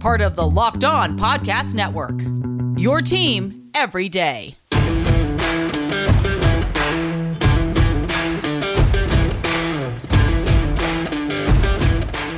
Part of the Locked On Podcast Network. Your team every day.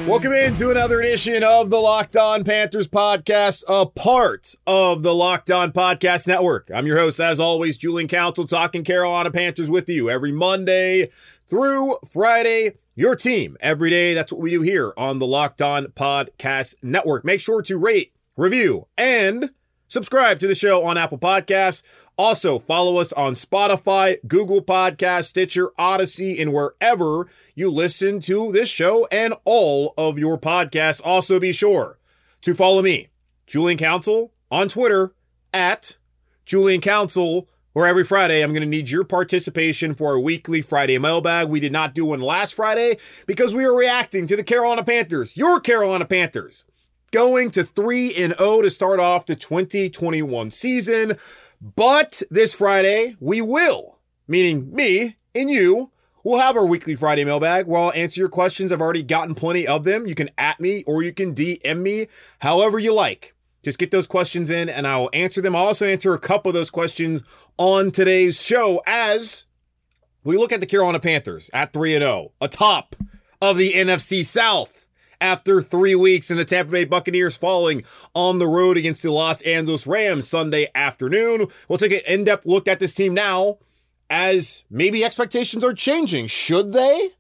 Welcome into another edition of the Locked On Panthers podcast, a part of the Locked On Podcast Network. I'm your host, as always, Julian Council, talking Carolina Panthers with you every Monday through Friday. Your team every day. That's what we do here on the Locked On Podcast Network. Make sure to rate, review, and subscribe to the show on Apple Podcasts. Also, follow us on Spotify, Google Podcast, Stitcher, Odyssey, and wherever you listen to this show and all of your podcasts. Also, be sure to follow me, Julian Council, on Twitter at Julian Council, where every Friday I'm going to need your participation for our weekly Friday mailbag. We did not do one last Friday because we were reacting to the Carolina Panthers, your Carolina Panthers, going to 3 and 0 to start off the 2021 season. But this Friday, we will, meaning me and you, will have our weekly Friday mailbag where I'll answer your questions. I've already gotten plenty of them. You can at me or you can DM me, however you like. Just get those questions in and I will answer them. I'll also answer a couple of those questions on today's show as we look at the Carolina Panthers at 3 0, atop of the NFC South after three weeks and the Tampa Bay Buccaneers falling on the road against the Los Angeles Rams Sunday afternoon. We'll take an in depth look at this team now as maybe expectations are changing. Should they?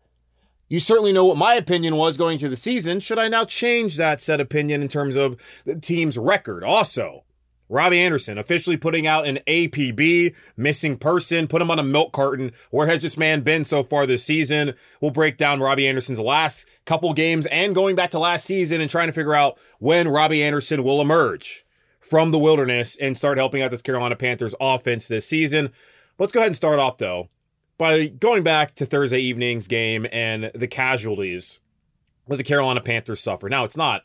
You certainly know what my opinion was going to the season. Should I now change that said opinion in terms of the team's record? Also, Robbie Anderson officially putting out an APB, missing person, put him on a milk carton. Where has this man been so far this season? We'll break down Robbie Anderson's last couple games and going back to last season and trying to figure out when Robbie Anderson will emerge from the wilderness and start helping out this Carolina Panthers offense this season. Let's go ahead and start off though by going back to Thursday evening's game and the casualties that the Carolina Panthers suffer. Now, it's not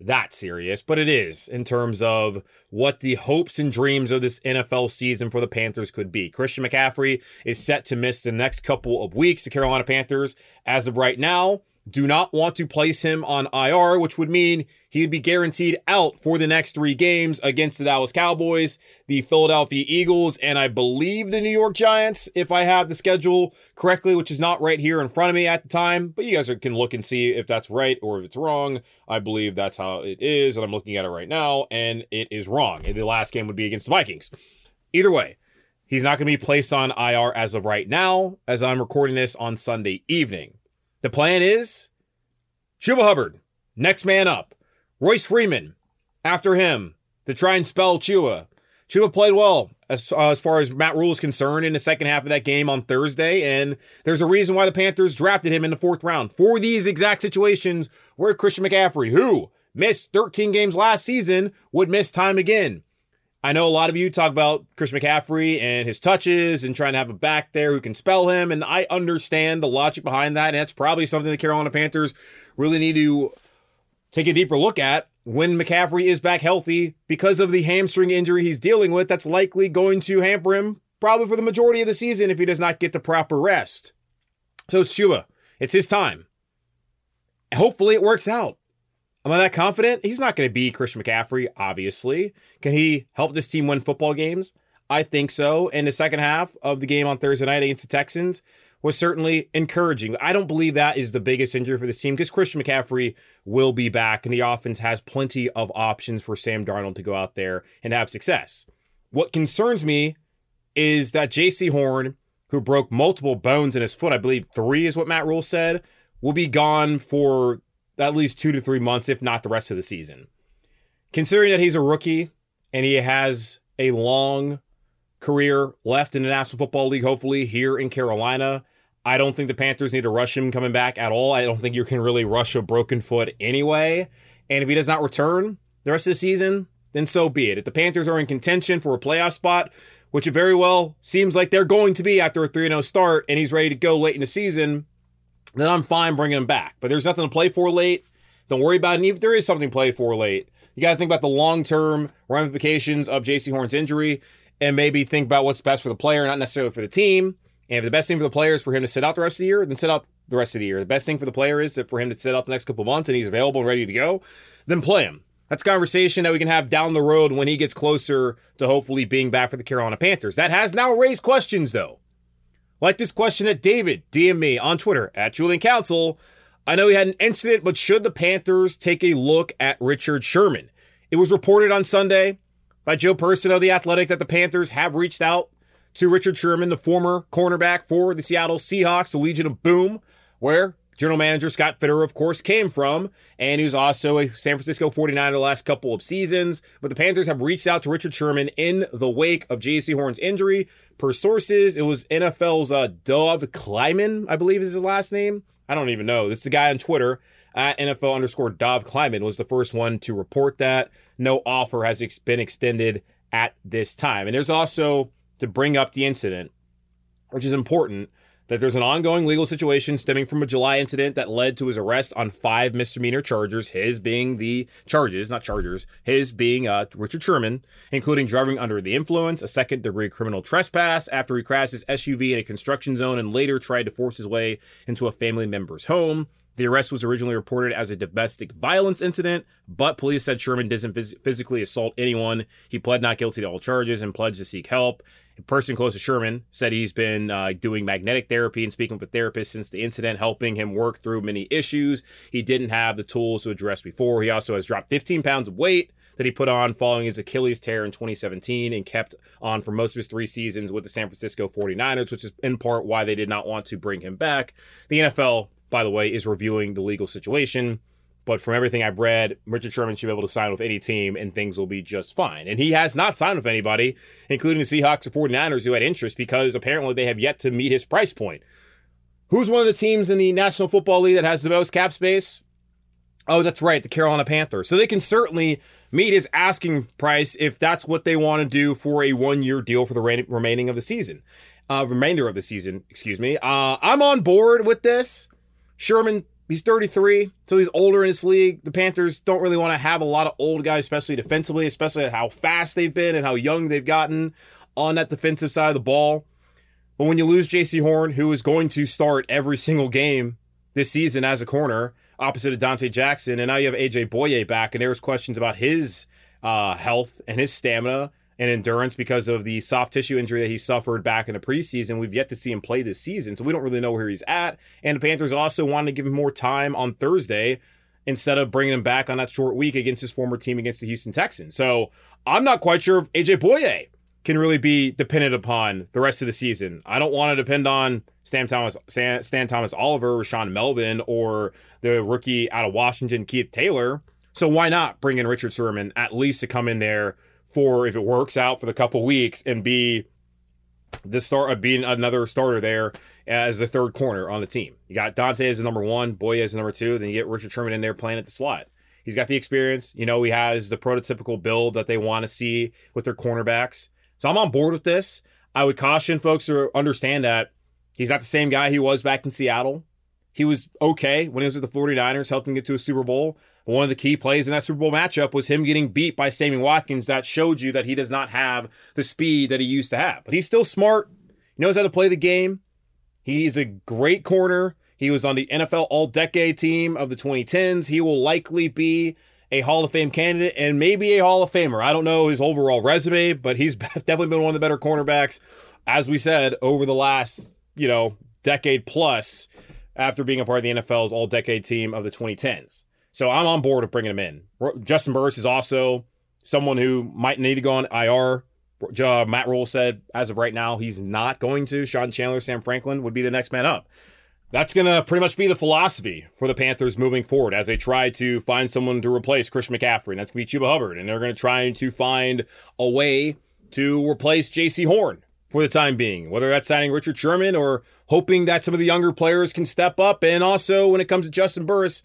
that serious, but it is in terms of what the hopes and dreams of this NFL season for the Panthers could be. Christian McCaffrey is set to miss the next couple of weeks. The Carolina Panthers, as of right now, do not want to place him on IR, which would mean he'd be guaranteed out for the next three games against the Dallas Cowboys, the Philadelphia Eagles, and I believe the New York Giants, if I have the schedule correctly, which is not right here in front of me at the time. But you guys can look and see if that's right or if it's wrong. I believe that's how it is, and I'm looking at it right now, and it is wrong. And the last game would be against the Vikings. Either way, he's not going to be placed on IR as of right now, as I'm recording this on Sunday evening. The plan is Chuba Hubbard, next man up. Royce Freeman, after him, to try and spell Chuba. Chuba played well as, uh, as far as Matt Rhule is concerned in the second half of that game on Thursday, and there's a reason why the Panthers drafted him in the fourth round for these exact situations where Christian McCaffrey, who missed 13 games last season, would miss time again. I know a lot of you talk about Chris McCaffrey and his touches and trying to have a back there who can spell him, and I understand the logic behind that, and that's probably something the Carolina Panthers really need to take a deeper look at when McCaffrey is back healthy because of the hamstring injury he's dealing with. That's likely going to hamper him probably for the majority of the season if he does not get the proper rest. So it's Chuba. It's his time. Hopefully it works out. Am I that confident? He's not going to be Christian McCaffrey, obviously. Can he help this team win football games? I think so. And the second half of the game on Thursday night against the Texans was certainly encouraging. I don't believe that is the biggest injury for this team because Christian McCaffrey will be back and the offense has plenty of options for Sam Darnold to go out there and have success. What concerns me is that Jaycee Horn, who broke multiple bones in his foot, I believe three is what Matt Rhule said, will be gone for at least two to three months, if not the rest of the season. Considering that he's a rookie and he has a long career left in the National Football League, hopefully here in Carolina, I don't think the Panthers need to rush him coming back at all. I don't think you can really rush a broken foot anyway. And if he does not return the rest of the season, then so be it. If the Panthers are in contention for a playoff spot, which it very well seems like they're going to be after a 3 0 start, and he's ready to go late in the season, then I'm fine bringing him back. But there's nothing to play for late. Don't worry about it. And if there is something to play for late, you got to think about the long term ramifications of Jaycee Horn's injury and maybe think about what's best for the player, not necessarily for the team. And if the best thing for the player is for him to sit out the rest of the year, then sit out the rest of the year. The best thing for the player is for him to sit out the next couple months and he's available and ready to go, then play him. That's conversation that we can have down the road when he gets closer to hopefully being back for the Carolina Panthers. That has now raised questions, though. Like this question that David DM me on Twitter at Julian Council. I know he had an incident, but should the Panthers take a look at Richard Sherman? It was reported on Sunday by Joe Person of The Athletic that the Panthers have reached out to Richard Sherman, the former cornerback for the Seattle Seahawks, the Legion of Boom, where general manager Scott Fitterer, of course, came from. And was also a San Francisco 49er the last couple of seasons. But the Panthers have reached out to Richard Sherman in the wake of Jaycee Horn's injury. Per sources, it was NFL's uh, Dov Kleiman, I believe is his last name. I don't even know. This is the guy on Twitter at NFL underscore Dov Kleiman was the first one to report that. No offer has ex- been extended at this time. And there's also to bring up the incident, which is important that there's an ongoing legal situation stemming from a July incident that led to his arrest on five misdemeanor charges, his being the charges, not chargers, his being uh, Richard Sherman, including driving under the influence, a second degree criminal trespass after he crashed his SUV in a construction zone and later tried to force his way into a family member's home. The arrest was originally reported as a domestic violence incident, but police said Sherman doesn't phys- physically assault anyone. He pled not guilty to all charges and pledged to seek help. A person close to Sherman said he's been uh, doing magnetic therapy and speaking with a therapist since the incident, helping him work through many issues he didn't have the tools to address before. He also has dropped 15 pounds of weight that he put on following his Achilles tear in 2017 and kept on for most of his three seasons with the San Francisco 49ers, which is in part why they did not want to bring him back. The NFL by the way, is reviewing the legal situation. But from everything I've read, Richard Sherman should be able to sign with any team and things will be just fine. And he has not signed with anybody, including the Seahawks or 49ers who had interest because apparently they have yet to meet his price point. Who's one of the teams in the National Football League that has the most cap space? Oh, that's right, the Carolina Panthers. So they can certainly meet his asking price if that's what they want to do for a one year deal for the remaining of the season. Uh, remainder of the season, excuse me. Uh, I'm on board with this. Sherman, he's 33, so he's older in this league. The Panthers don't really want to have a lot of old guys, especially defensively, especially how fast they've been and how young they've gotten on that defensive side of the ball. But when you lose Jaycee Horn, who is going to start every single game this season as a corner, opposite of Donte Jackson, and now you have AJ Bouye back, and there's questions about his uh, health and his stamina and endurance because of the soft tissue injury that he suffered back in the preseason. We've yet to see him play this season, so we don't really know where he's at. And the Panthers also wanted to give him more time on Thursday instead of bringing him back on that short week against his former team against the Houston Texans. So I'm not quite sure if AJ Bouye can really be dependent upon the rest of the season. I don't want to depend on Stan Thomas, Stan, Stan Thomas Oliver, Rashaan Melvin, or the rookie out of Washington, Keith Taylor. So why not bring in Richard Sherman at least to come in there for if it works out for the couple weeks and be the start of uh, being another starter there as the third corner on the team. You got Donte as the number one, Bouye as the number two, then you get Richard Sherman in there playing at the slot. He's got the experience. You know, he has the prototypical build that they want to see with their cornerbacks. So I'm on board with this. I would caution folks to understand that he's not the same guy he was back in Seattle. He was okay when he was with the 49ers, helping get to a Super Bowl. One of the key plays in that Super Bowl matchup was him getting beat by Sammy Watkins. That showed you that he does not have the speed that he used to have. But he's still smart. He knows how to play the game. He's a great corner. He was on the NFL All Decade team of the 2010s. He will likely be a Hall of Fame candidate and maybe a Hall of Famer. I don't know his overall resume, but he's definitely been one of the better cornerbacks, as we said, over the last, you know, decade plus after being a part of the NFL's All Decade team of the 2010s. So I'm on board with bringing him in. Juston Burris is also someone who might need to go on IR. Uh, Matt Rhule said as of right now he's not going to. Sean Chandler, Sam Franklin would be the next man up. That's going to pretty much be the philosophy for the Panthers moving forward as they try to find someone to replace Chris McCaffrey. And that's going to be Chuba Hubbard. And they're going to try to find a way to replace Jaycee Horn for the time being, whether that's signing Richard Sherman or hoping that some of the younger players can step up. And also, when it comes to Juston Burris,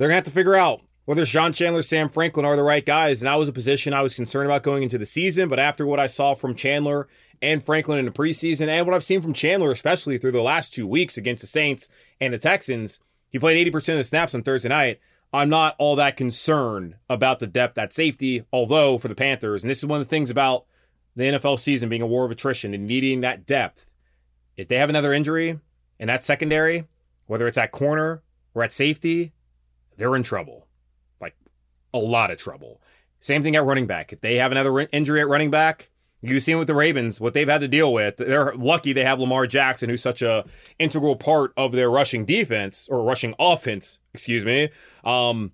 they're going to have to figure out whether Sean Chandler, Sam Franklin are the right guys. And that was a position I was concerned about going into the season. But after what I saw from Chandler and Franklin in the preseason, and what I've seen from Chandler, especially through the last two weeks against the Saints and the Texans, he played 80% of the snaps on Thursday night. I'm not all that concerned about the depth at safety, although for the Panthers, and this is one of the things about the NFL season being a war of attrition and needing that depth. If they have another injury in that secondary, whether it's at corner or at safety, they're in trouble. Like a lot of trouble. Same thing at running back. If they have another injury at running back, You've seen with the Ravens what they've had to deal with. They're lucky they have Lamar Jackson, who's such a integral part of their rushing defense or rushing offense. Excuse me. Um,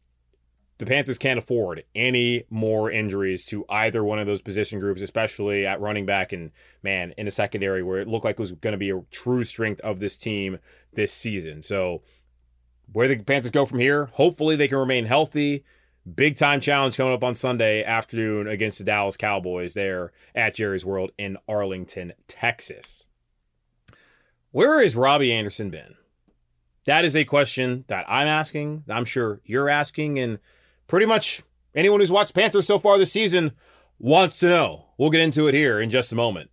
the Panthers can't afford any more injuries to either one of those position groups, especially at running back and man in the secondary, where it looked like it was going to be a true strength of this team this season. So, where the Panthers go from here, hopefully they can remain healthy. Big time challenge coming up on Sunday afternoon against the Dallas Cowboys there at Jerry's World in Arlington, Texas. Where has Robbie Anderson been? That is a question that I'm asking. I'm sure you're asking, and pretty much anyone who's watched Panthers so far this season wants to know. We'll get into it here in just a moment.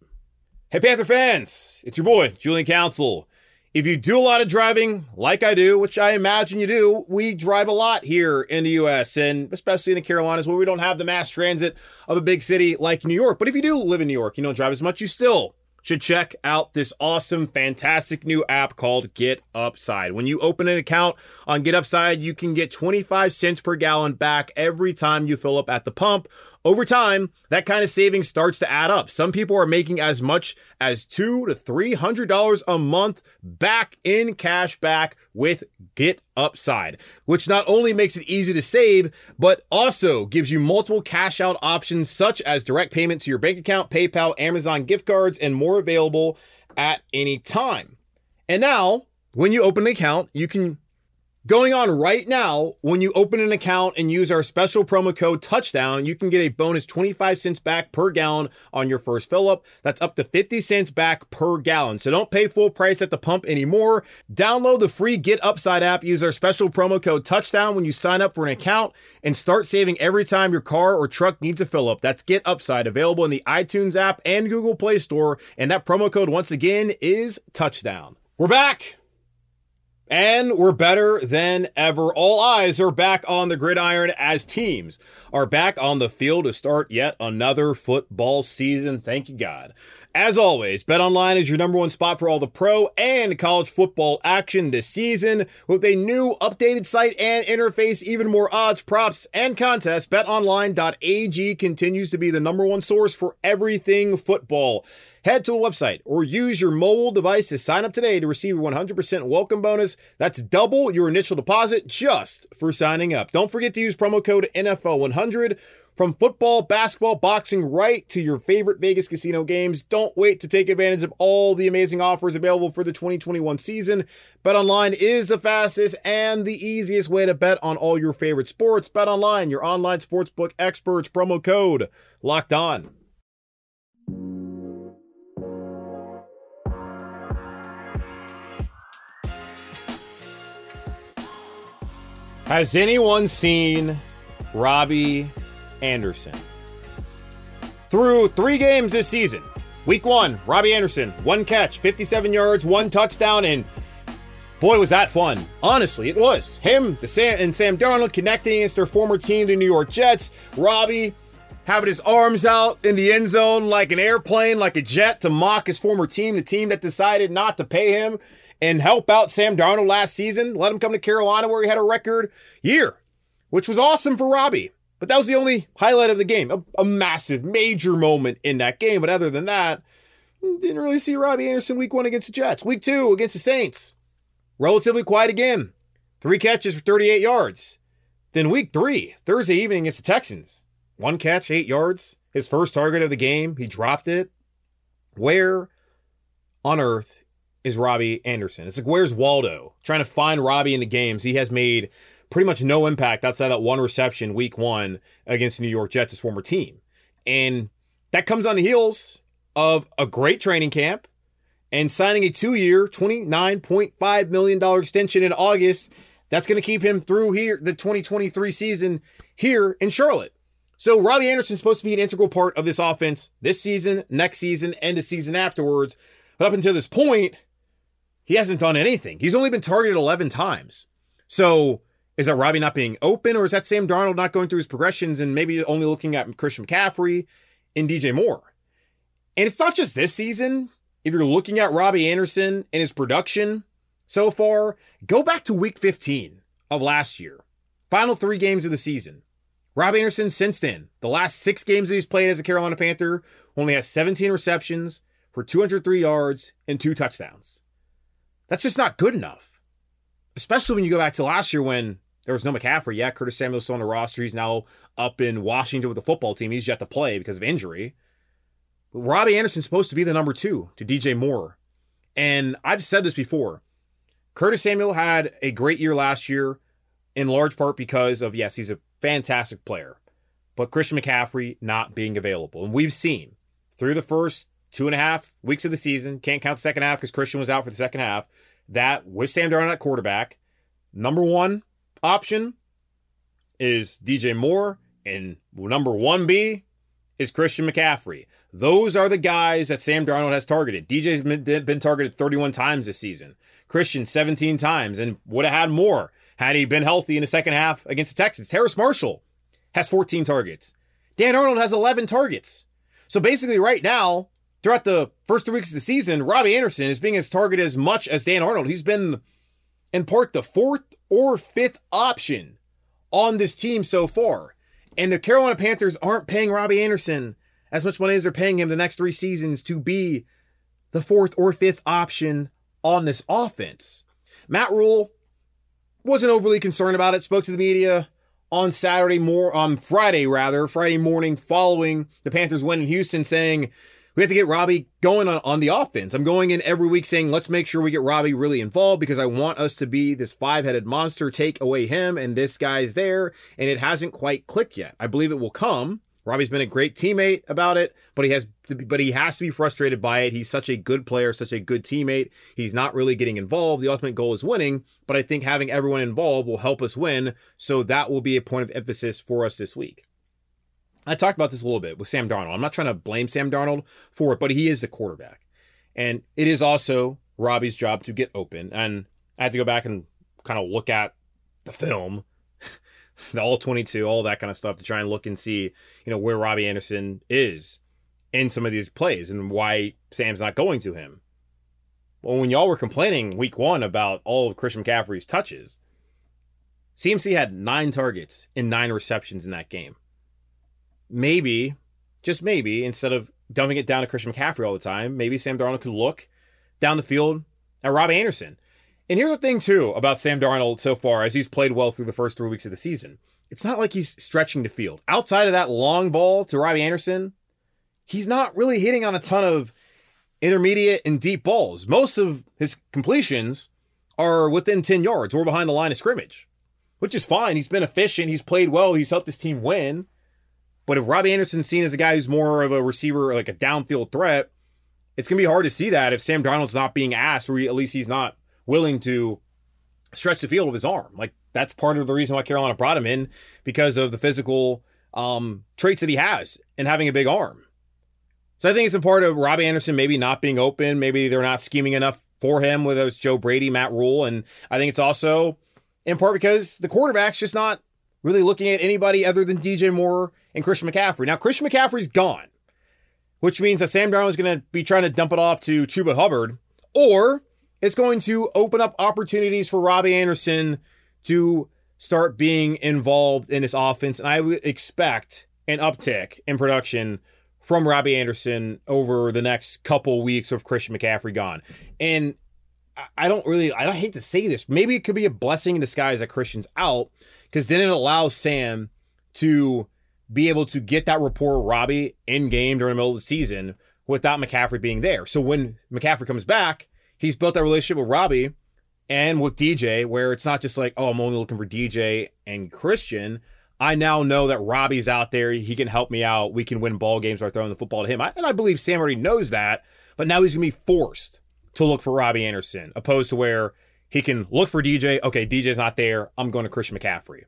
Hey, Panther fans, it's your boy, Julian Council. If you do a lot of driving, like I do, which I imagine you do, we drive a lot here in the US and especially in the Carolinas where we don't have the mass transit of a big city like New York. But if you do live in New York, you don't drive as much, you still should check out this awesome, fantastic new app called Get Upside. When you open an account on Get Upside, you can get 25 cents per gallon back every time you fill up at the pump over time, that kind of savings starts to add up. Some people are making as much as two to three hundred dollars a month back in cash back with Get Upside, which not only makes it easy to save, but also gives you multiple cash out options such as direct payment to your bank account, PayPal, Amazon gift cards, and more available at any time. And now, when you open an account, you can Going on right now, when you open an account and use our special promo code touchdown, you can get a bonus 25 cents back per gallon on your first fill up. That's up to 50 cents back per gallon. So don't pay full price at the pump anymore. Download the free Get Upside app, use our special promo code touchdown when you sign up for an account and start saving every time your car or truck needs a fill up. That's Get Upside available in the iTunes app and Google Play Store. And that promo code once again is touchdown. We're back. And we're better than ever. All eyes are back on the gridiron as teams are back on the field to start yet another football season. Thank you, God. As always, BetOnline is your number one spot for all the pro and college football action this season. With a new updated site and interface, even more odds, props, and contests, betonline.ag continues to be the number one source for everything football. Head to the website or use your mobile device to sign up today to receive a 100% welcome bonus. That's double your initial deposit just for signing up. Don't forget to use promo code NFL100 from football, basketball, boxing, right to your favorite Vegas casino games. Don't wait to take advantage of all the amazing offers available for the 2021 season. Bet online is the fastest and the easiest way to bet on all your favorite sports. Bet online, your online sportsbook experts. Promo code locked on. Has anyone seen Robbie Anderson? Through three games this season, week one, Robbie Anderson, one catch, 57 yards, one touchdown, and boy, was that fun. Honestly, it was. Him the Sam, and Sam Darnold connecting against their former team, the New York Jets. Robbie having his arms out in the end zone like an airplane, like a jet to mock his former team, the team that decided not to pay him and help out Sam Darnold last season. Let him come to Carolina where he had a record year, which was awesome for Robbie. But that was the only highlight of the game, a, a massive, major moment in that game. But other than that, didn't really see Robbie Anderson week one against the Jets. Week two against the Saints, relatively quiet again. Three catches for 38 yards. Then week three, Thursday evening against the Texans, one catch, eight yards. His first target of the game, he dropped it. Where on earth is Robbie Anderson. It's like, where's Waldo? Trying to find Robbie in the games. He has made pretty much no impact outside that one reception week one against New York Jets, his former team. And that comes on the heels of a great training camp and signing a two year, $29.5 million extension in August that's going to keep him through here the 2023 season here in Charlotte. So Robbie Anderson's supposed to be an integral part of this offense this season, next season, and the season afterwards. But up until this point, he hasn't done anything. He's only been targeted 11 times. So is that Robbie not being open, or is that Sam Darnold not going through his progressions and maybe only looking at Christian McCaffrey and DJ Moore? And it's not just this season. If you're looking at Robbie Anderson and his production so far, go back to week 15 of last year. Final three games of the season. Robbie Anderson, since then, the last six games that he's played as a Carolina Panther, only has 17 receptions for 203 yards and two touchdowns. That's just not good enough. Especially when you go back to last year when there was no McCaffrey. yet. Curtis Samuel's still on the roster. He's now up in Washington with the football team. He's yet to play because of injury. But Robbie Anderson's supposed to be the number two to DJ Moore. And I've said this before. Curtis Samuel had a great year last year, in large part because of, yes, he's a fantastic player, but Christian McCaffrey not being available. And we've seen through the first two and a half weeks of the season, can't count the second half because Christian was out for the second half, that with Sam Darnold at quarterback, number one option is DJ Moore, and number 1B is Christian McCaffrey. Those are the guys that Sam Darnold has targeted. DJ's been, been targeted 31 times this season. Christian 17 times and would have had more had he been healthy in the second half against the Texans. Terrace Marshall has 14 targets. Dan Arnold has 11 targets. So basically, right now, throughout the first three weeks of the season, Robbie Anderson is being as targeted as much as Dan Arnold. He's been, in part, the fourth or fifth option on this team so far. And the Carolina Panthers aren't paying Robbie Anderson as much money as they're paying him the next three seasons to be the fourth or fifth option on this offense. Matt Rhule wasn't overly concerned about it, spoke to the media on Saturday more on Friday rather, Friday morning following the Panthers win in Houston saying we have to get Robbie going on, on the offense. I'm going in every week saying, let's make sure we get Robbie really involved because I want us to be this five headed monster, take away him, and this guy's there. And it hasn't quite clicked yet. I believe it will come. Robbie's been a great teammate about it, but he has to be, but he has to be frustrated by it. He's such a good player, such a good teammate. He's not really getting involved. The ultimate goal is winning, but I think having everyone involved will help us win. So that will be a point of emphasis for us this week. I talked about this a little bit with Sam Darnold. I'm not trying to blame Sam Darnold for it, but he is the quarterback. And it is also Robbie's job to get open. And I had to go back and kind of look at the film the all 22, all that kind of stuff to try and look and see, you know, where Robbie Anderson is in some of these plays and why Sam's not going to him. Well, when y'all were complaining week one about all of Christian McCaffrey's touches, CMC had nine targets and nine receptions in that game. Maybe, just maybe, instead of dumping it down to Christian McCaffrey all the time, maybe Sam Darnold could look down the field at Robbie Anderson. And here's the thing, too, about Sam Darnold so far, as he's played well through the first three weeks of the season. It's not like he's stretching the field. Outside of that long ball to Robbie Anderson, he's not really hitting on a ton of intermediate and deep balls. Most of his completions are within 10 yards or behind the line of scrimmage, which is fine. He's been efficient. He's played well. He's helped his team win. But if Robbie Anderson's seen as a guy who's more of a receiver, like a downfield threat, it's going to be hard to see that if Sam Darnold's not being asked, or at least he's not willing to stretch the field with his arm. Like that's part of the reason why Carolina brought him in because of the physical um, traits that he has and having a big arm. So I think it's a part of Robbie Anderson maybe not being open. Maybe they're not scheming enough for him, whether it's Joe Brady, Matt Rhule. And I think it's also in part because the quarterback's just not really looking at anybody other than DJ Moore and Christian McCaffrey. Now, Christian McCaffrey's gone, which means that Sam Darnold is going to be trying to dump it off to Chuba Hubbard, or it's going to open up opportunities for Robbie Anderson to start being involved in this offense. And I would expect an uptick in production from Robbie Anderson over the next couple weeks of Christian McCaffrey gone. And I don't really, I don't hate to say this. Maybe it could be a blessing in disguise that Christian's out because then it allows Sam to be able to get that rapport Robbie in game during the middle of the season without McCaffrey being there. So when McCaffrey comes back, he's built that relationship with Robbie and with DJ, where it's not just like, oh, I'm only looking for DJ and Christian. I now know that Robbie's out there. He can help me out. We can win ball games by throwing the football to him. I, and I believe Sam already knows that, but now he's going to be forced to look for Robbie Anderson, opposed to where he can look for DJ. Okay, DJ's not there. I'm going to Christian McCaffrey.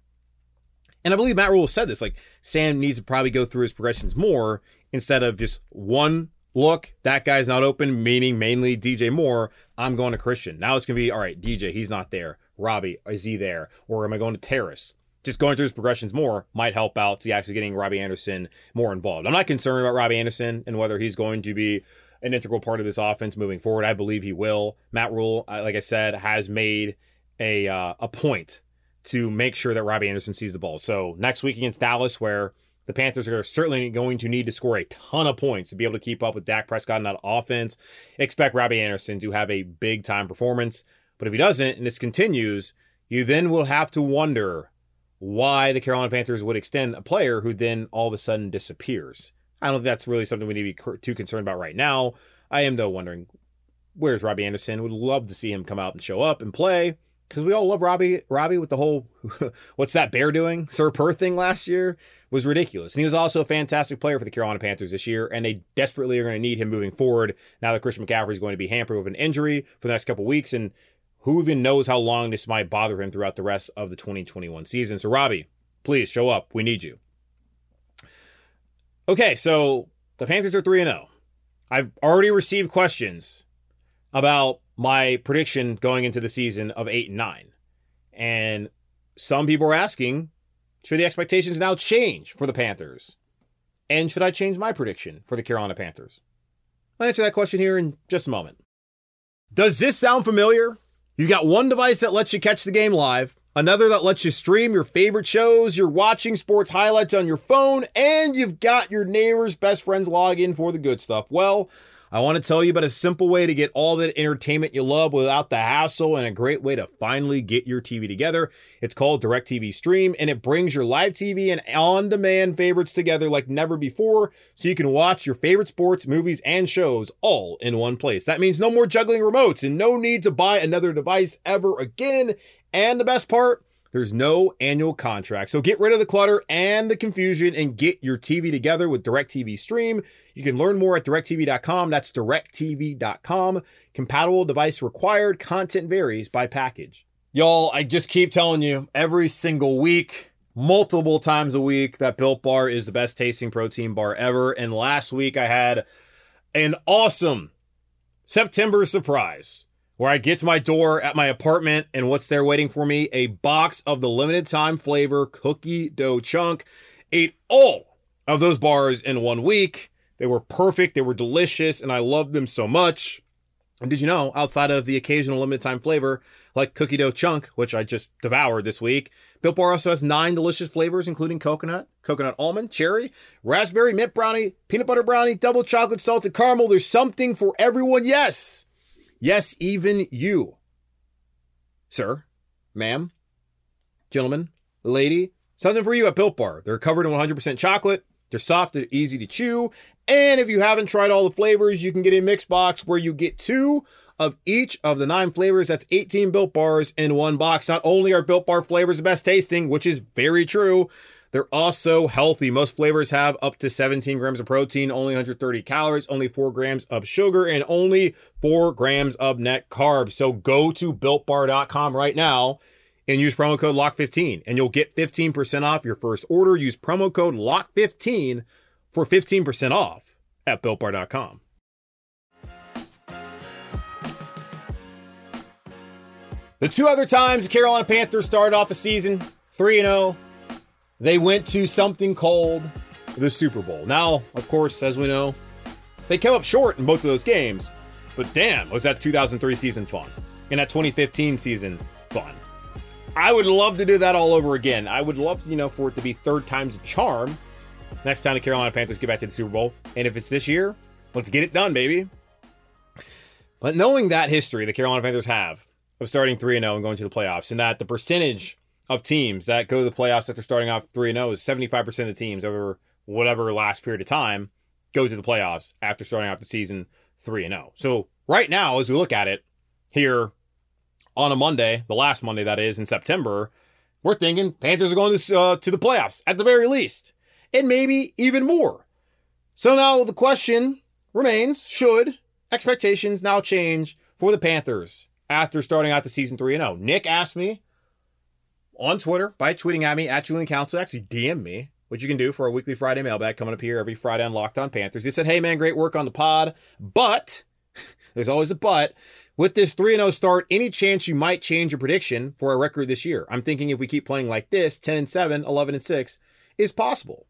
And I believe Matt Rhule said this like Sam needs to probably go through his progressions more instead of just one look, that guy's not open, meaning mainly DJ Moore. I'm going to Christian. Now it's going to be all right, DJ, he's not there. Robbie, is he there? Or am I going to Terrace? Just going through his progressions more might help out to actually getting Robbie Anderson more involved. I'm not concerned about Robbie Anderson and whether he's going to be an integral part of this offense moving forward. I believe he will. Matt Rhule, uh, like I said, has made a uh, a point to make sure that Robbie Anderson sees the ball. So next week against Dallas, where the Panthers are certainly going to need to score a ton of points to be able to keep up with Dak Prescott and that offense. Expect Robbie Anderson to have a big time performance. But if he doesn't, and this continues, you then will have to wonder why the Carolina Panthers would extend a player who then all of a sudden disappears. I don't think that's really something we need to be too concerned about right now. I am though wondering where's Robbie Anderson? Would love to see him come out and show up and play because we all love Robbie. Robbie with the whole "What's that bear doing?" Sir Purr thing last year was ridiculous, and he was also a fantastic player for the Carolina Panthers this year. And they desperately are going to need him moving forward now that Christian McCaffrey is going to be hampered with an injury for the next couple weeks, and who even knows how long this might bother him throughout the rest of the 2021 season. So Robbie, please show up. We need you. Okay, so the Panthers are 3 and 0. I've already received questions about my prediction going into the season of 8 and 9. And some people are asking should the expectations now change for the Panthers? And should I change my prediction for the Carolina Panthers? I'll answer that question here in just a moment. Does this sound familiar? You got one device that lets you catch the game live, another that lets you stream your favorite shows, you're watching sports highlights on your phone, and you've got your neighbor's best friend's login for the good stuff. Well, I want to tell you about a simple way to get all that entertainment you love without the hassle and a great way to finally get your TV together. It's called DirecTV Stream and it brings your live TV and on demand favorites together like never before so you can watch your favorite sports, movies, and shows all in one place. That means no more juggling remotes and no need to buy another device ever again. And the best part, there's no annual contract. So get rid of the clutter and the confusion and get your TV together with DirecTV Stream. You can learn more at directv.com. That's directv.com. Compatible device required. Content varies by package. Y'all, I just keep telling you every single week, multiple times a week, that Built Bar is the best tasting protein bar ever. And last week I had an awesome September surprise where I get to my door at my apartment and what's there waiting for me? A box of the limited time flavor cookie dough chunk. Ate all of those bars in one week. They were perfect, they were delicious, and I loved them so much. And did you know, outside of the occasional limited time flavor like cookie dough chunk, which I just devoured this week, Built Bar also has nine delicious flavors, including coconut, coconut almond, cherry, raspberry, mint brownie, peanut butter brownie, double chocolate salted caramel. There's something for everyone. Yes. Yes, even you, sir, ma'am, gentlemen, lady, something for you at Built Bar. They're covered in 100% chocolate. They're soft and easy to chew. And if you haven't tried all the flavors, you can get a mix box where you get two of each of the nine flavors. That's 18 Built Bars in one box. Not only are Built Bar flavors the best tasting, which is very true, they're also healthy. Most flavors have up to 17 grams of protein, only 130 calories, only 4 grams of sugar, and only 4 grams of net carbs. So go to builtbar.com right now and use promo code LOCK15 and you'll get 15% off your first order. Use promo code LOCK15 for 15% off at builtbar.com. The two other times the Carolina Panthers started off a season 3 0 they went to something called the Super Bowl. Now, of course, as we know, they came up short in both of those games, but damn, was that 2003 season fun. And that 2015 season fun. I would love to do that all over again. I would love, you know, for it to be third time's a charm. Next time the Carolina Panthers get back to the Super Bowl. And if it's this year, let's get it done, baby. But knowing that history the Carolina Panthers have of starting 3 0 and going to the playoffs, and that the percentage of teams that go to the playoffs after starting off 3 0 is 75% of the teams over whatever last period of time go to the playoffs after starting off the season 3 0. So, right now, as we look at it here on a Monday, the last Monday that is in September, we're thinking Panthers are going to, uh, to the playoffs at the very least, and maybe even more. So, now the question remains should expectations now change for the Panthers after starting out the season 3 0. Nick asked me on Twitter by tweeting at me at Julian Council, actually DM me, which you can do for our weekly Friday mailbag coming up here every Friday on Locked On Panthers. He said, Hey man, great work on the pod, but there's always a but. With this 3 0 start, any chance you might change your prediction for a record this year? I'm thinking if we keep playing like this, 10 and 7, 11 and 6 is possible.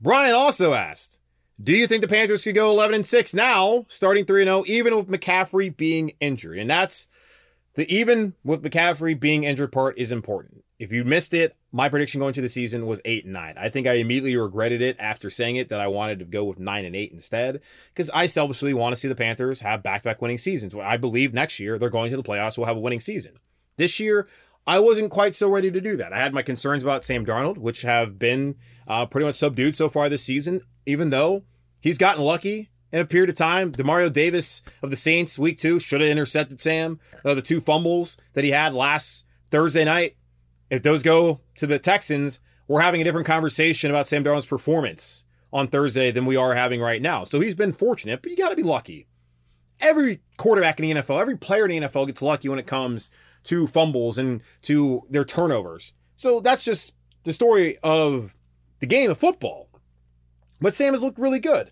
Brian also asked, do you think the Panthers could go 11 and 6 now, starting 3 0, even with McCaffrey being injured? And that's the even with McCaffrey being injured part is important. If you missed it, my prediction going to the season was 8 and 9. I think I immediately regretted it after saying it that I wanted to go with 9 and 8 instead because I selfishly want to see the Panthers have back-to-back winning seasons. I believe next year they're going to the playoffs, will have a winning season. This year, I wasn't quite so ready to do that. I had my concerns about Sam Darnold, which have been uh, pretty much subdued so far this season, even though he's gotten lucky in a period of time. Demario Davis of the Saints, week two, should have intercepted Sam. Uh, the two fumbles that he had last Thursday night, if those go to the Texans, we're having a different conversation about Sam Darnold's performance on Thursday than we are having right now. So he's been fortunate, but you got to be lucky. Every quarterback in the NFL, every player in the NFL gets lucky when it comes to fumbles and to their turnovers. So that's just the story of the game of football. But Sam has looked really good.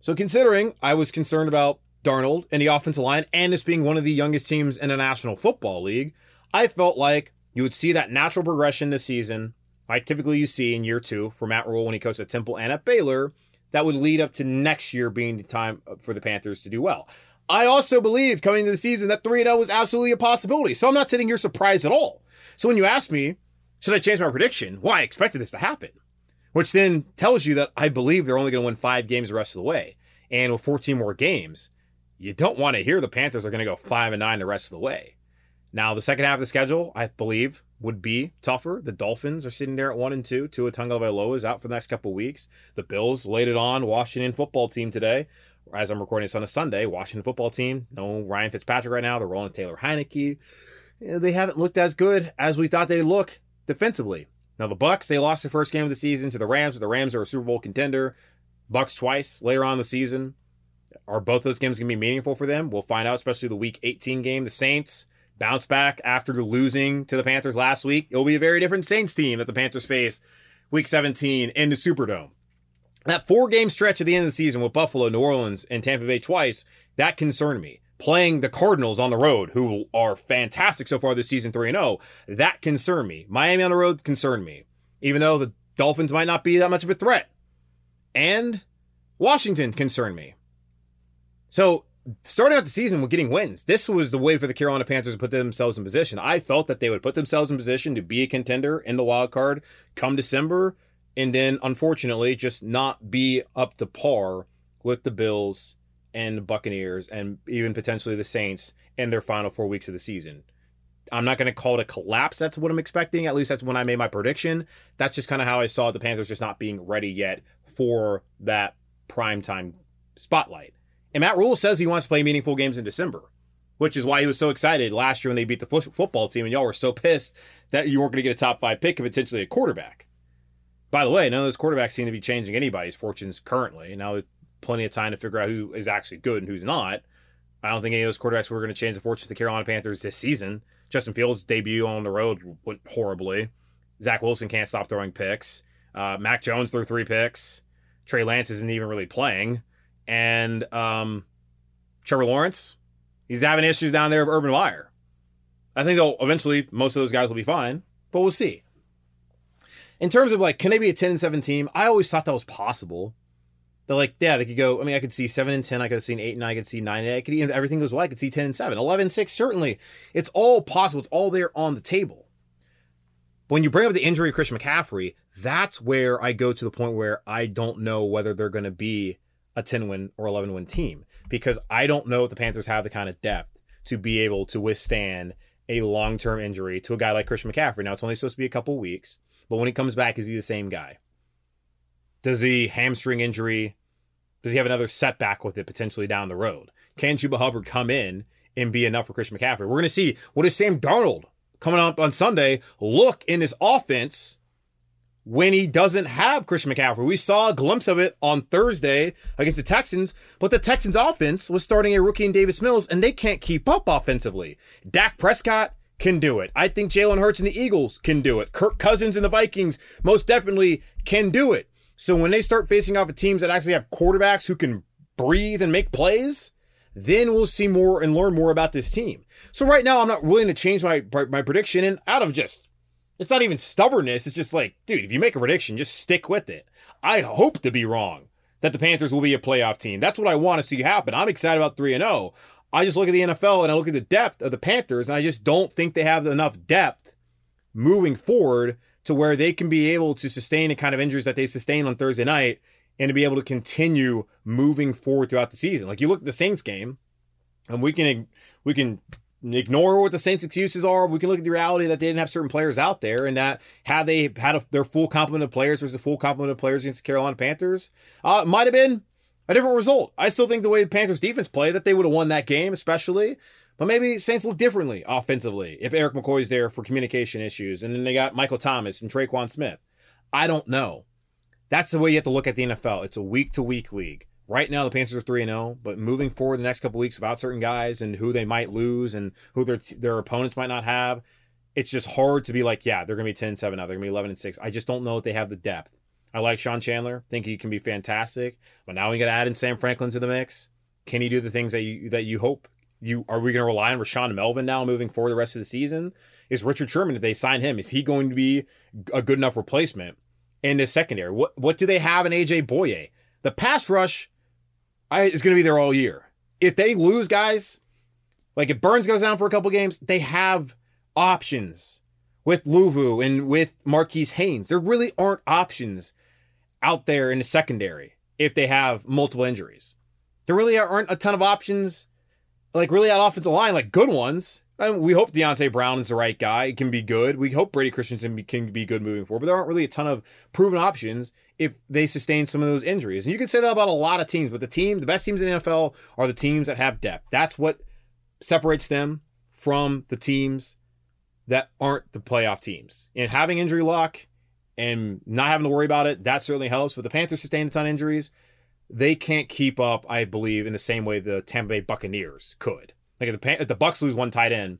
So considering I was concerned about Darnold and the offensive line and this being one of the youngest teams in the National Football League, I felt like you would see that natural progression this season, like typically you see in year two for Matt Rhule when he coached at Temple and at Baylor, that would lead up to next year being the time for the Panthers to do well. I also believe coming into the season that 3 0 was absolutely a possibility. So I'm not sitting here surprised at all. So when you ask me, should I change my prediction? Well, I expected this to happen which then tells you that I believe they're only going to win five games the rest of the way. And with 14 more games, you don't want to hear the Panthers are going to go five and nine the rest of the way. Now, the second half of the schedule, I believe, would be tougher. The Dolphins are sitting there at one and two. Tua Tagovailoa is out for the next couple weeks. The Bills laid it on Washington football team today. As I'm recording this on a Sunday, Washington football team, no Ryan Fitzpatrick right now. They're rolling Taylor Heinicke. They haven't looked as good as we thought they'd look defensively. Now the Bucks, they lost their first game of the season to the Rams, the Rams are a Super Bowl contender. Bucks twice later on the season. Are both those games going to be meaningful for them? We'll find out, especially the Week 18 game. The Saints bounce back after losing to the Panthers last week. It'll be a very different Saints team that the Panthers face Week 17 in the Superdome. That four game stretch at the end of the season with Buffalo, New Orleans, and Tampa Bay twice, that concerned me playing the Cardinals on the road, who are fantastic so far this season 3 0, that concerned me. Miami on the road concerned me, even though the Dolphins might not be that much of a threat. And Washington concerned me. So, starting out the season with getting wins, this was the way for the Carolina Panthers to put themselves in position. I felt that they would put themselves in position to be a contender in the wild card come December, and then unfortunately just not be up to par with the Bills and the Buccaneers and even potentially the Saints in their final four weeks of the season. I'm not going to call it a collapse. That's what I'm expecting. At least that's when I made my prediction. That's just kind of how I saw the Panthers just not being ready yet for that primetime spotlight. And Matt Rhule says he wants to play meaningful games in December, which is why he was so excited last year when they beat the football team and y'all were so pissed that you weren't going to get a top five pick and potentially a quarterback. By the way, none of those quarterbacks seem to be changing anybody's fortunes currently. Now there's plenty of time to figure out who is actually good and who's not. I don't think any of those quarterbacks were going to change the fortune of the Carolina Panthers this season. Justin Fields' debut on the road went horribly. Zach Wilson can't stop throwing picks. Uh, Mac Jones threw three picks. Trey Lance isn't even really playing. And um, Trevor Lawrence, he's having issues down there with Urban Meyer. I think they'll eventually, most of those guys will be fine, but we'll see. In terms of like, can they be a 10 and 7 team? I always thought that was possible. They're like, yeah, they could go. I mean, I could see seven and ten. I could seen eight and nine. I could see nine and eight. I could even everything goes well. I could see ten and seven, 11 and six. Certainly, it's all possible. It's all there on the table. When you bring up the injury of Christian McCaffrey, that's where I go to the point where I don't know whether they're going to be a 10 win or 11 win team because I don't know if the Panthers have the kind of depth to be able to withstand a long term injury to a guy like Christian McCaffrey. Now, it's only supposed to be a couple weeks, but when he comes back, is he the same guy? Does the hamstring injury, does he have another setback with it potentially down the road? Can Chuba Hubbard come in and be enough for Christian McCaffrey? We're going to see what is Sam Darnold coming up on Sunday look in this offense when he doesn't have Christian McCaffrey. We saw a glimpse of it on Thursday against the Texans, but the Texans offense was starting a rookie in Davis Mills and they can't keep up offensively. Dak Prescott can do it. I think Jalen Hurts and the Eagles can do it. Kirk Cousins and the Vikings most definitely can do it. So when they start facing off of teams that actually have quarterbacks who can breathe and make plays, then we'll see more and learn more about this team. So right now, I'm not willing to change my my prediction, and out of just it's not even stubbornness. It's just like, dude, if you make a prediction, just stick with it. I hope to be wrong that the Panthers will be a playoff team. That's what I want to see happen. I'm excited about 3 and 0. I just look at the NFL and I look at the depth of the Panthers, and I just don't think they have enough depth moving forward to where they can be able to sustain the kind of injuries that they sustained on Thursday night and to be able to continue moving forward throughout the season. Like you look at the Saints game, and we can we can ignore what the Saints' excuses are. We can look at the reality that they didn't have certain players out there, and that had they had a, their full complement of players versus a full complement of players against the Carolina Panthers, uh, it might have been a different result. I still think the way the Panthers defense played, that they would have won that game, especially. But maybe Saints look differently offensively if Erik McCoy's there for communication issues, and then they got Michael Thomas and Tre'Quan Smith. I don't know. That's the way you have to look at the NFL. It's a week to week league. Right now, the Panthers are 3 and 0, but moving forward the next couple weeks about certain guys and who they might lose and who their, their opponents might not have, it's just hard to be like, yeah, they're going to be 10 7 now. They're going to be 11 and 6. I just don't know if they have the depth. I like Sean Chandler, think he can be fantastic, but now we got to add in Sam Franklin to the mix. Can he do the things that you that you hope? You are we going to rely on Rashaan Melvin now moving forward the rest of the season? Is Richard Sherman if they sign him? Is he going to be a good enough replacement in this secondary? What what do they have in AJ Bouye? The pass rush I, is going to be there all year. If they lose guys, like if Burns goes down for a couple games, they have options with Luvu and with Marquis Haynes. There really aren't options out there in the secondary if they have multiple injuries. There really aren't a ton of options, like really on offensive line, like good ones. And we hope Deonte Brown is the right guy. It can be good. We hope Brady Christensen can be good moving forward. But there aren't really a ton of proven options if they sustain some of those injuries. And you can say that about a lot of teams, but the team, the best teams in the NFL are the teams that have depth. That's what separates them from the teams that aren't the playoff teams. And having injury luck and not having to worry about it, that certainly helps. But the Panthers sustained a ton of injuries. They can't keep up, I believe, in the same way the Tampa Bay Buccaneers could. Like if the, if the Bucs lose one tight end,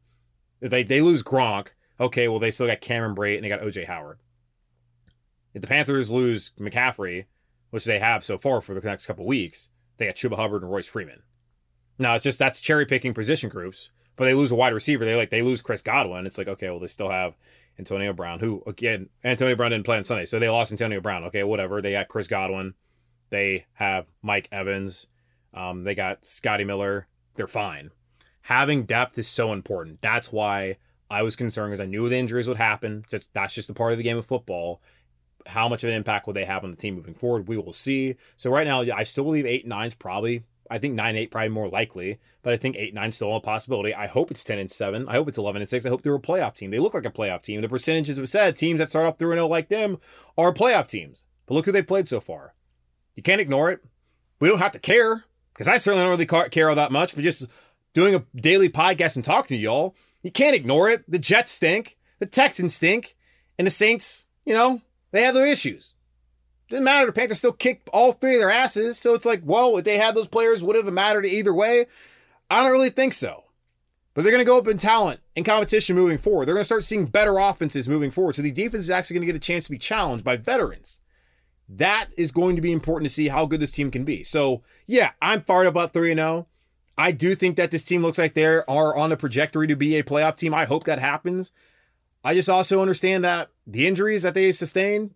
if they, they lose Gronk, okay, well, they still got Cameron Brate and they got OJ Howard. If the Panthers lose McCaffrey, which they have so far for the next couple weeks, they got Chuba Hubbard and Royce Freeman. Now it's just that's cherry picking position groups, but they lose a wide receiver. They like they lose Chris Godwin. It's like okay, well they still have Antonio Brown, who again Antonio Brown didn't play on Sunday, so they lost Antonio Brown. Okay, whatever. They got Chris Godwin. They have Mike Evans. Um, they got Scotty Miller. They're fine. Having depth is so important. That's why I was concerned because I knew the injuries would happen. Just, that's just a part of the game of football how much of an impact will they have on the team moving forward? We will see. So right now, I still believe eight nine is probably. I think nine eight probably more likely, but I think eight nine still a possibility. I hope it's ten and seven. I hope it's eleven and six. I hope they're a playoff team. They look like a playoff team. The percentages have said teams that start off three and zero like them are playoff teams. But look who they played so far. You can't ignore it. We don't have to care because I certainly don't really care all that much. But just doing a daily podcast and talking to y'all, you can't ignore it. The Jets stink. The Texans stink. And the Saints, you know, they have their issues. Didn't matter. The Panthers still kicked all three of their asses. So it's like, well, if they had those players, would it have mattered either way? I don't really think so. But they're going to go up in talent and competition moving forward. They're going to start seeing better offenses moving forward. So the defense is actually going to get a chance to be challenged by veterans. That is going to be important to see how good this team can be. So, yeah, I'm fired up about 3 0. I do think that this team looks like they are on the trajectory to be a playoff team. I hope that happens. I just also understand that the injuries that they sustained,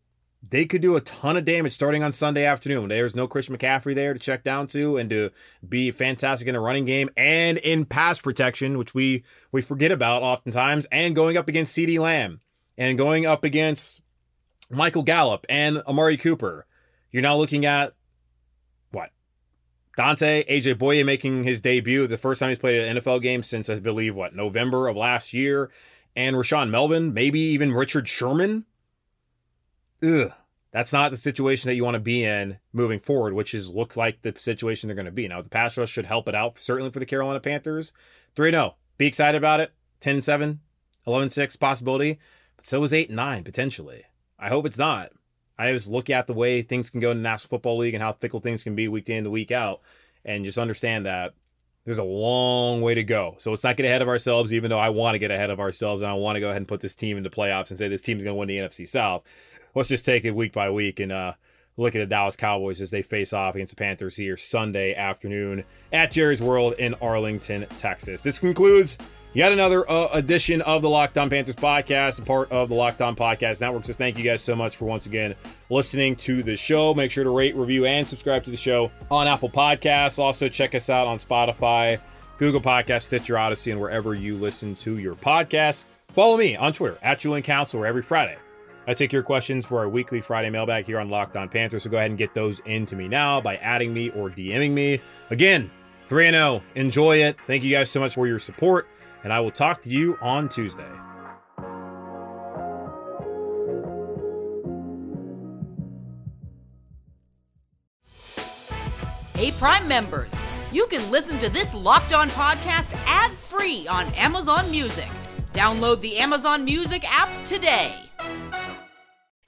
they could do a ton of damage starting on Sunday afternoon. There's no Christian McCaffrey there to check down to and to be fantastic in a running game and in pass protection, which we we forget about oftentimes, and going up against CeeDee Lamb and going up against Michael Gallup and Amari Cooper. You're now looking at? Donte, AJ Bouye making his debut, the first time he's played an NFL game since I believe what November of last year and Rashaan Melvin, maybe even Richard Sherman. Ugh. That's not the situation that you want to be in moving forward, which is looks like the situation they're going to be. Now, the pass rush should help it out, certainly for the Carolina Panthers. 3 0. Be excited about it. 10 7, 11 6 possibility. But so is 8 9 potentially. I hope it's not. I just look at the way things can go in the National Football League and how fickle things can be week in to week out, and just understand that there's a long way to go. So let's not get ahead of ourselves, even though I want to get ahead of ourselves and I want to go ahead and put this team into the playoffs and say this team's going to win the NFC South. Let's just take it week by week and uh, look at the Dallas Cowboys as they face off against the Panthers here Sunday afternoon at Jerry's World in Arlington, Texas. This concludes yet another uh, edition of the Locked On Panthers podcast, a part of the Locked On Podcast Network. So thank you guys so much for once again listening to the show. Make sure to rate, review, and subscribe to the show on Apple Podcasts. Also, check us out on Spotify, Google Podcasts, Stitcher, Audacy, and wherever you listen to your podcasts. Follow me on Twitter at Julian Council, where every Friday I take your questions for our weekly Friday mailbag here on Locked On Panthers. So go ahead and get those into me now by adding me or DMing me. Again, 3 0. Enjoy it. Thank you guys so much for your support and I will talk to you on Tuesday. Hey, Prime members, you can listen to this Locked On podcast ad free on Amazon Music. Download the Amazon Music app today.